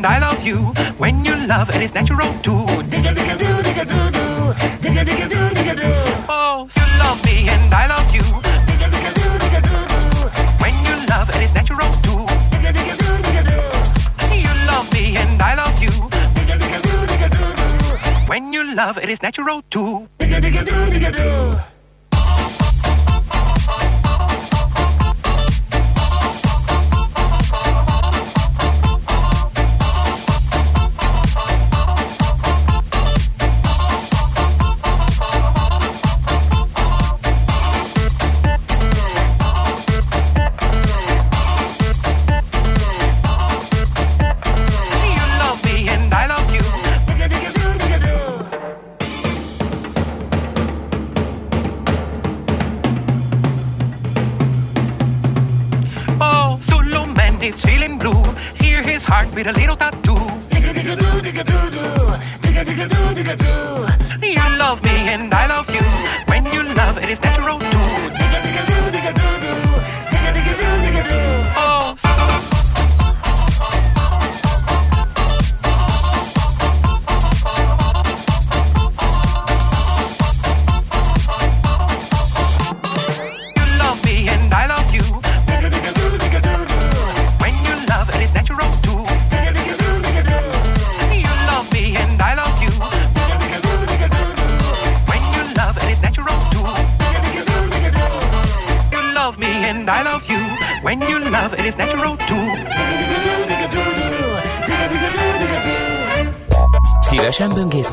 and I love you when you love it's natural too. Digga digga do digga do do Digga digga do digga. Oh, you love me and I love you. Digga digga do digga do do. When you love it's natural too. Digga digga do digga do. You love me and I love you. Digga digga do digga do do. When you love it is natural too. Digga digga do digga do.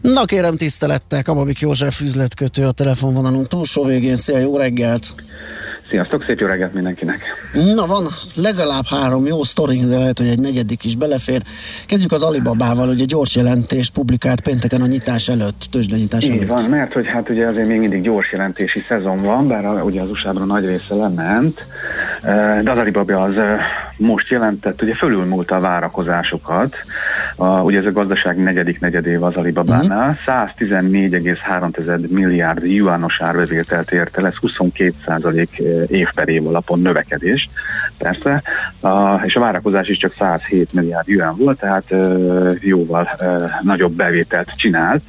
Na kérem tisztelettel, Kababik József üzletkötő a telefonvonalunk túlsó végén. Szia, jó reggelt! Sziasztok, szép jó reggelt mindenkinek! Na van legalább három jó sztorink, de lehet, hogy egy negyedik is belefér. Kezdjük az Alibabával, ugye gyors jelentést publikált pénteken a nyitás előtt, tőzsdenyítás Így előtt. van, mert hogy hát ugye azért még mindig gyors jelentési szezon van, bár a, ugye az USA-ban a nagy része lement, de az Alibaba az most jelentett, ugye fölülmúlta a várakozásokat, a, ugye ez a gazdaság negyedik negyedév az Alibabánál, 114,3 milliárd juanos árbevételt ért el, ez 22 százalék év per év alapon növekedés, persze, és a várakozás is csak 107 milliárd yuan volt, tehát jóval nagyobb bevételt csinált.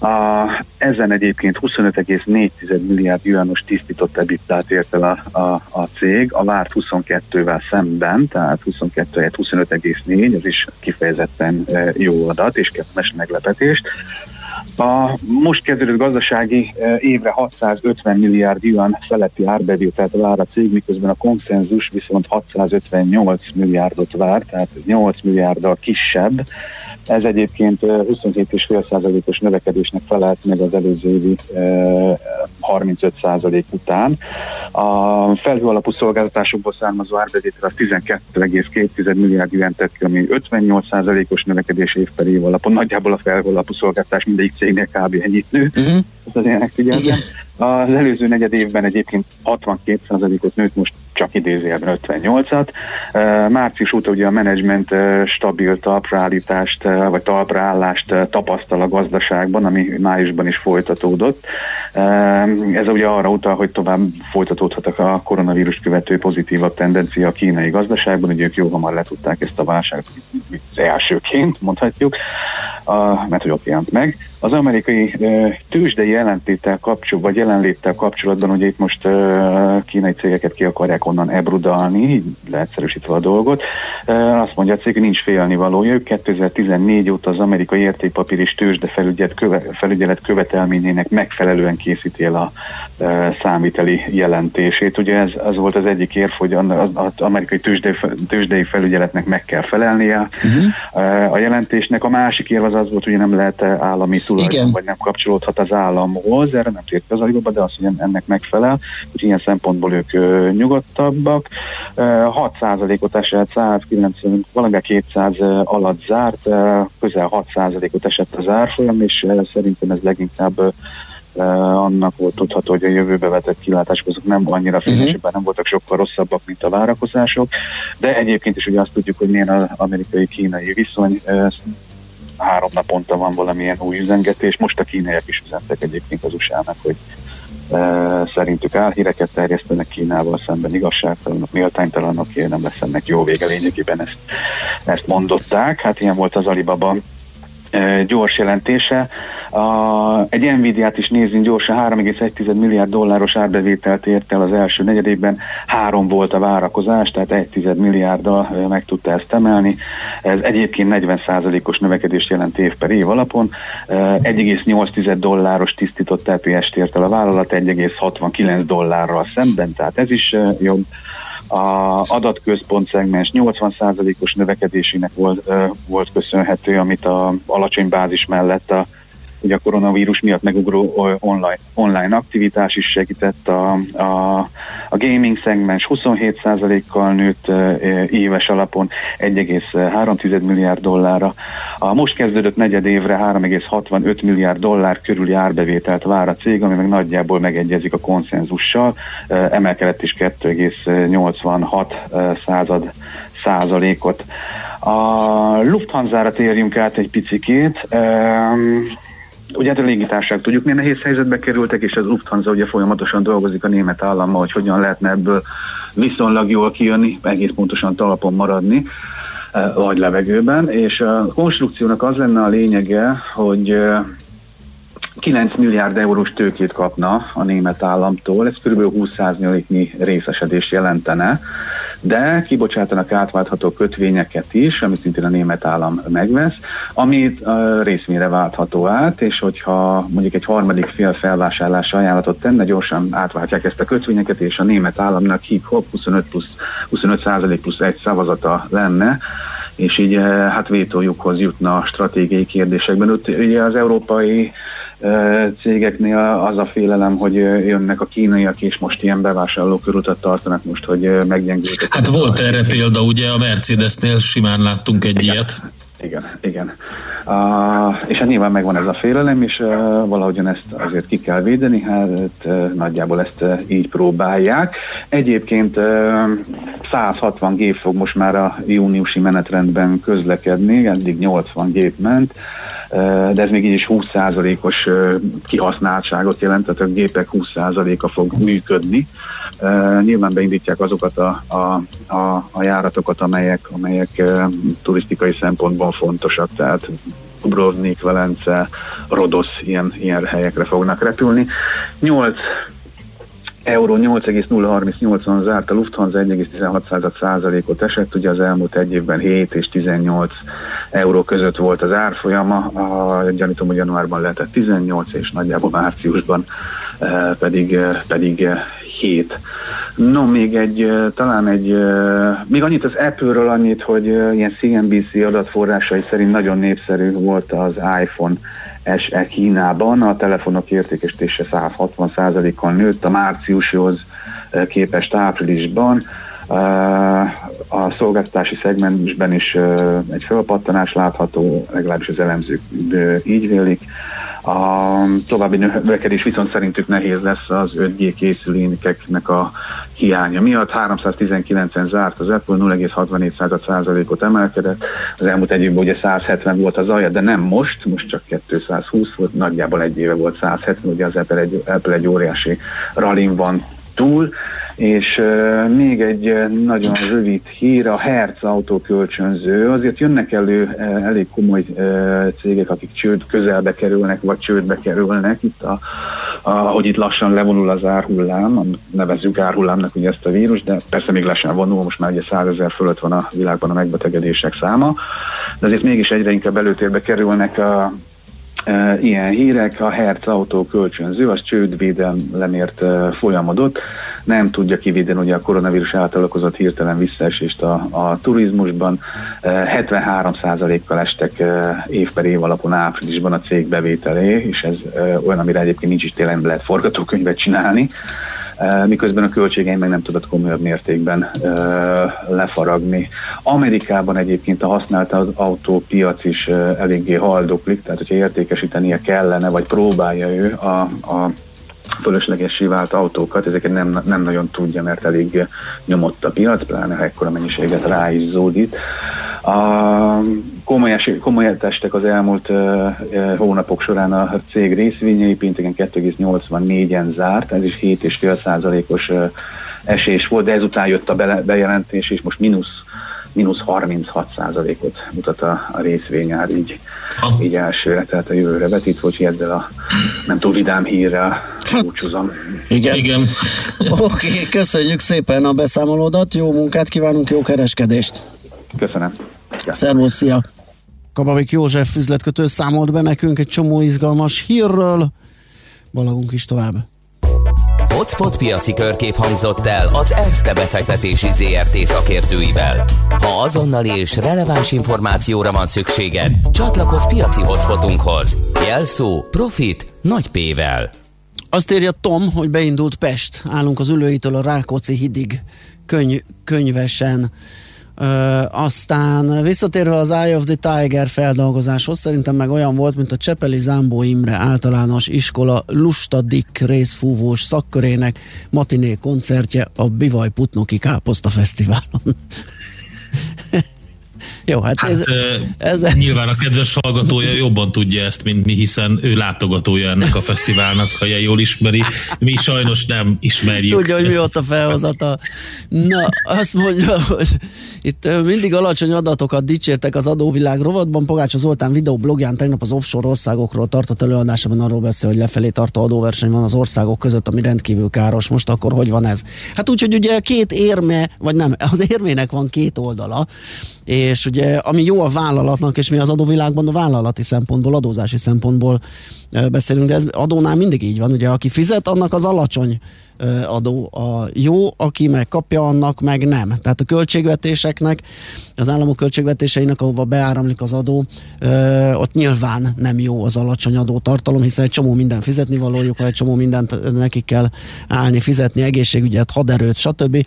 A, ezen egyébként 25,4 milliárd juanos tisztított EBITDA-t ért el a, a, a cég, a várt 22-vel szemben, tehát 22 helyett 25,4, ez is kifejezetten e, jó adat és kellemes meglepetés. A most kezdődött gazdasági e, évre 650 milliárd yuan feletti árbevételt vár a cég, miközben a konszenzus viszont 658 milliárdot vár, tehát 8 milliárddal kisebb, Ez egyébként 27,5%-os növekedésnek felelt meg az előző évi 35% után. A felhő alapú szolgáltatásokból származó árbevétel az 12,2 milliárd jönt tett ki, ami 58%-os növekedés év per év alapon. Nagyjából a felhő alapú szolgáltatás mindegyik cégnél kb. ennyit nő. Uh-huh. Ez azért megfigyeltem. Az előző negyed évben egyébként 62%-ot nőtt, most csak idézőjelben 58-at. Március óta ugye a menedzsment stabil talpraállítást, vagy talpraállást tapasztal a gazdaságban, ami májusban is folytatódott. Ez ugye arra utal, hogy tovább folytatódhat a koronavírus követő pozitívabb tendencia a kínai gazdaságban, ugye ők jó hamar le tudták ezt a válságot elsőként, mondhatjuk, mert hogy ott jelent meg. Az amerikai tőzsdei jelentéttel kapcsolatban, vagy jelenléttel kapcsolatban, ugye itt most kínai cégeket ki akarják onnan ebrudalni, leegyszerűsítve a dolgot. Azt mondja a cég, hogy nincs félnivalója. Ők 2014 óta az amerikai értékpapír és tőzsde felügyelet, köve, felügyelet követelményének megfelelően készíti el a számviteli jelentését. Ugye ez, ez volt az egyik érv, hogy az, az amerikai tőzsdei, tőzsdei felügyeletnek meg kell felelnie uh-huh. a jelentésnek. A másik érv az az volt, hogy nem lehet állami tulajdon, vagy nem kapcsolódhat az államhoz. Erre nem tért az Alibaba, de azt, hogy ennek megfelel. Úgyhogy ilyen szempontból ők nyugodtabbak. 6%-ot esett, 190, valamivel 200 alatt zárt, közel 6%-ot esett az árfolyam, és szerintem ez leginkább annak volt tudható, hogy a jövőbe vetett kilátások azok nem annyira fényesebben uh-huh. nem voltak sokkal rosszabbak, mint a várakozások, de egyébként is ugye azt tudjuk, hogy milyen az amerikai-kínai viszony, három naponta van valamilyen új üzengetés, most a kínaiak is üzentek egyébként az USA-nak, hogy szerintük álhíreket terjesztenek Kínával szemben igazságtalanok, méltánytalanok, nem lesz ennek jó vége lényegében ezt, ezt mondották. Hát ilyen volt az Alibaba gyors jelentése. A, egy Nvidia-t is nézzünk gyorsan, 3,1 milliárd dolláros árbevételt ért el az első negyedében, három volt a várakozás, tehát 1 milliárddal meg tudta ezt emelni. Ez egyébként 40%-os növekedést jelent év per év alapon. 1,8 dolláros tisztított EPS-t ért el a vállalat 1,69 dollárral szemben, tehát ez is jobb a adatközpont szegmens 80%-os növekedésének volt, volt köszönhető, amit a alacsony bázis mellett a ugye a koronavírus miatt megugró online, online aktivitás is segített, a, a, a gaming szegmens 27%-kal nőtt éves alapon 1,3 milliárd dollárra. A most kezdődött negyed évre 3,65 milliárd dollár körüli árbevételt vár a cég, ami meg nagyjából megegyezik a konszenzussal, emelkedett is 2,86 század százalékot. A Lufthansa-ra térjünk át egy picikét. Ugye hát a légitársaság tudjuk, milyen nehéz helyzetbe kerültek, és az Lufthansa ugye folyamatosan dolgozik a német állammal, hogy hogyan lehetne ebből viszonylag jól kijönni, egész pontosan talpon maradni eh, vagy levegőben, és a konstrukciónak az lenne a lényege, hogy 9 eh, milliárd eurós tőkét kapna a német államtól, ez kb. 20%-nyi részesedés jelentene, de kibocsátanak átváltható kötvényeket is, amit szintén a német állam megvesz, amit uh, részmére váltható át, és hogyha mondjuk egy harmadik fél felvásárlása ajánlatot tenne, gyorsan átváltják ezt a kötvényeket, és a német államnak hip-hop 25 plusz 25 százalék plusz egy szavazata lenne, és így hát vétójukhoz jutna a stratégiai kérdésekben. Ott ugye az európai cégeknél az a félelem, hogy jönnek a kínaiak, és most ilyen bevásárlókörutat tartanak most, hogy meggyengültek. Hát volt erre példa, ugye a Mercedesnél simán láttunk egy igen, ilyet. Igen, igen. Uh, és hát nyilván megvan ez a félelem, és uh, valahogyan ezt azért ki kell védeni, hát uh, nagyjából ezt uh, így próbálják. Egyébként uh, 160 gép fog most már a júniusi menetrendben közlekedni, eddig 80 gép ment, de ez még így is 20%-os kihasználtságot jelent, tehát a gépek 20%-a fog működni. Nyilván beindítják azokat a, a, a, a járatokat, amelyek, amelyek turisztikai szempontból fontosak, tehát Dubrovnik, Velence, Rodosz ilyen, ilyen helyekre fognak repülni. 8 euró 8,038-on zárt, a Lufthansa 1,16%-ot esett, ugye az elmúlt egy évben 7 és 18 euró között volt az árfolyama, a, gyanítom, hogy januárban lehetett 18, és nagyjából márciusban pedig, pedig 7 No, még egy, talán egy, még annyit az Apple-ről annyit, hogy ilyen CNBC adatforrásai szerint nagyon népszerű volt az iPhone SE Kínában, a telefonok értékesítése 160%-kal nőtt a márciushoz képest áprilisban, a szolgáltatási szegmensben is egy fölpattanás látható, legalábbis az elemzők így vélik. A további növekedés viszont szerintük nehéz lesz az 5G készülékeknek a hiánya miatt. 319-en zárt az Apple, 0,64%-ot emelkedett. Az elmúlt egy évben ugye 170 volt az alja, de nem most, most csak 220 volt, nagyjából egy éve volt 170, ugye az Apple egy, Apple egy óriási ralin van túl és még egy nagyon rövid hír, a Hertz autókölcsönző. Azért jönnek elő elég komoly cégek, akik csőd közelbe kerülnek, vagy csődbe kerülnek. Itt a, a, hogy itt lassan levonul az árhullám, nevezzük árhullámnak ugye ezt a vírus, de persze még lassan vonul, most már ugye 100 ezer fölött van a világban a megbetegedések száma, de azért mégis egyre inkább előtérbe kerülnek a, Ilyen hírek, a Hertz autó kölcsönző, az csődvédelemért uh, folyamodott, nem tudja kivédeni ugye a koronavírus által okozott hirtelen visszaesést a, a turizmusban. 73%-kal estek év per év alapon áprilisban a cég bevételé, és ez olyan, amire egyébként nincs is tényleg lehet forgatókönyvet csinálni miközben a költségeim meg nem tudott komolyabb mértékben lefaragni. Amerikában egyébként a használt autópiac is eléggé haldoklik, tehát hogyha értékesítenie kellene, vagy próbálja ő a, a fölöslegessé vált autókat, ezeket nem, nem nagyon tudja, mert elég nyomott a piac, pláne ha ekkora mennyiséget rá is zódít. A komoly, komoly testek az elmúlt uh, hónapok során a cég részvényei, pénteken 2,84-en zárt, ez is 7,5 százalékos uh, esés volt, de ezután jött a bejelentés, és most mínusz mínusz 36 százalékot mutat a, a részvényár így, így elsőre, tehát a jövőre vetítve, hogy ezzel a nem túl vidám hírrel hát, búcsúzom. Igen. Igen. Oké, okay, köszönjük szépen a beszámolódat, jó munkát kívánunk, jó kereskedést! Köszönöm. Szervusz, szia! Kababik József üzletkötő számolt be nekünk egy csomó izgalmas hírről. Balagunk is tovább. Hotspot piaci körkép hangzott el az ESZTE befektetési ZRT szakértőivel. Ha azonnali és releváns információra van szükséged, csatlakozz piaci hotspotunkhoz. Jelszó Profit nagy P-vel. Azt írja Tom, hogy beindult Pest. Állunk az ülőitől a Rákóczi hidig könyv, könyvesen aztán visszatérve az Eye of the Tiger feldolgozáshoz, szerintem meg olyan volt, mint a Csepeli Zámbó Imre általános iskola Lusta Dick részfúvós szakkörének matiné koncertje a Bivaj Putnoki Káposzta Fesztiválon. Jó, hát, hát ez, ez... Nyilván a kedves hallgatója jobban tudja ezt, mint mi, hiszen ő látogatója ennek a fesztiválnak, ha ilyen jól ismeri. Mi sajnos nem ismerjük. Tudja, hogy mi ott a felhozata. Na, azt mondja, hogy itt mindig alacsony adatokat dicsértek az adóvilág rovatban. Pogács Zoltán videoblogján tegnap az offshore országokról tartott előadásában arról beszél, hogy lefelé tartó adóverseny van az országok között, ami rendkívül káros. Most akkor hogy van ez? Hát úgy, hogy ugye két érme, vagy nem, az érmének van két oldala, és ugye ami jó a vállalatnak, és mi az adóvilágban a vállalati szempontból, adózási szempontból beszélünk, de ez adónál mindig így van, ugye aki fizet, annak az alacsony adó. A jó, aki meg kapja, annak meg nem. Tehát a költségvetéseknek, az államok költségvetéseinek, ahova beáramlik az adó, ott nyilván nem jó az alacsony adótartalom, hiszen egy csomó minden fizetni valójuk, vagy egy csomó mindent nekik kell állni, fizetni, egészségügyet, haderőt, stb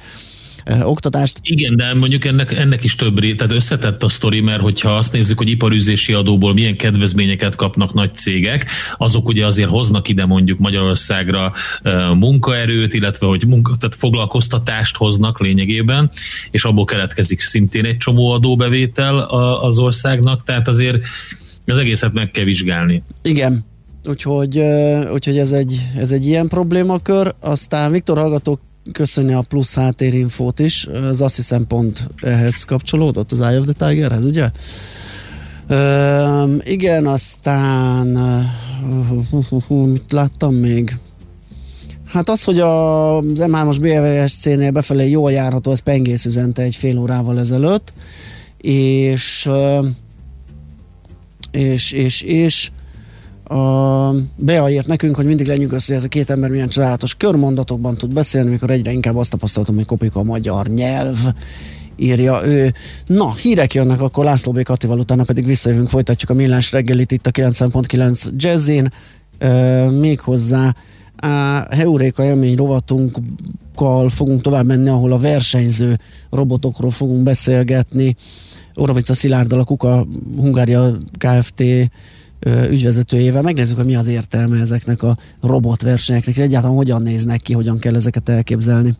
oktatást. Igen, de mondjuk ennek, ennek is több ré, tehát összetett a sztori, mert hogyha azt nézzük, hogy iparűzési adóból milyen kedvezményeket kapnak nagy cégek, azok ugye azért hoznak ide mondjuk Magyarországra munkaerőt, illetve hogy munka, tehát foglalkoztatást hoznak lényegében, és abból keletkezik szintén egy csomó adóbevétel az országnak, tehát azért az egészet meg kell vizsgálni. Igen, Úgyhogy, úgyhogy ez, egy, ez egy ilyen problémakör. Aztán Viktor hallgatók köszönni a plusz háttérinfót is. Ez azt hiszem pont ehhez kapcsolódott, az Eye of the Tigerhez, ugye? Uh, igen, aztán uh, uh, uh, mit láttam még? Hát az, hogy a, az M3-as BVSC-nél befelé jól járható, az Pengész üzente egy fél órával ezelőtt, és és, és, és a Bea írt nekünk, hogy mindig lenyűgöz, hogy ez a két ember milyen csodálatos körmondatokban tud beszélni, mikor egyre inkább azt tapasztaltam, hogy kopik a magyar nyelv írja ő. Na, hírek jönnek, akkor László B. Katival, utána pedig visszajövünk, folytatjuk a millás reggelit itt a 90.9 Jazzin, uh, méghozzá a Heuréka élmény rovatunkkal fogunk tovább menni, ahol a versenyző robotokról fogunk beszélgetni. Orovica Szilárddal, a Kuka Hungária Kft ügyvezetőjével. Megnézzük, hogy mi az értelme ezeknek a robotversenyeknek, egyáltalán hogyan néznek ki, hogyan kell ezeket elképzelni.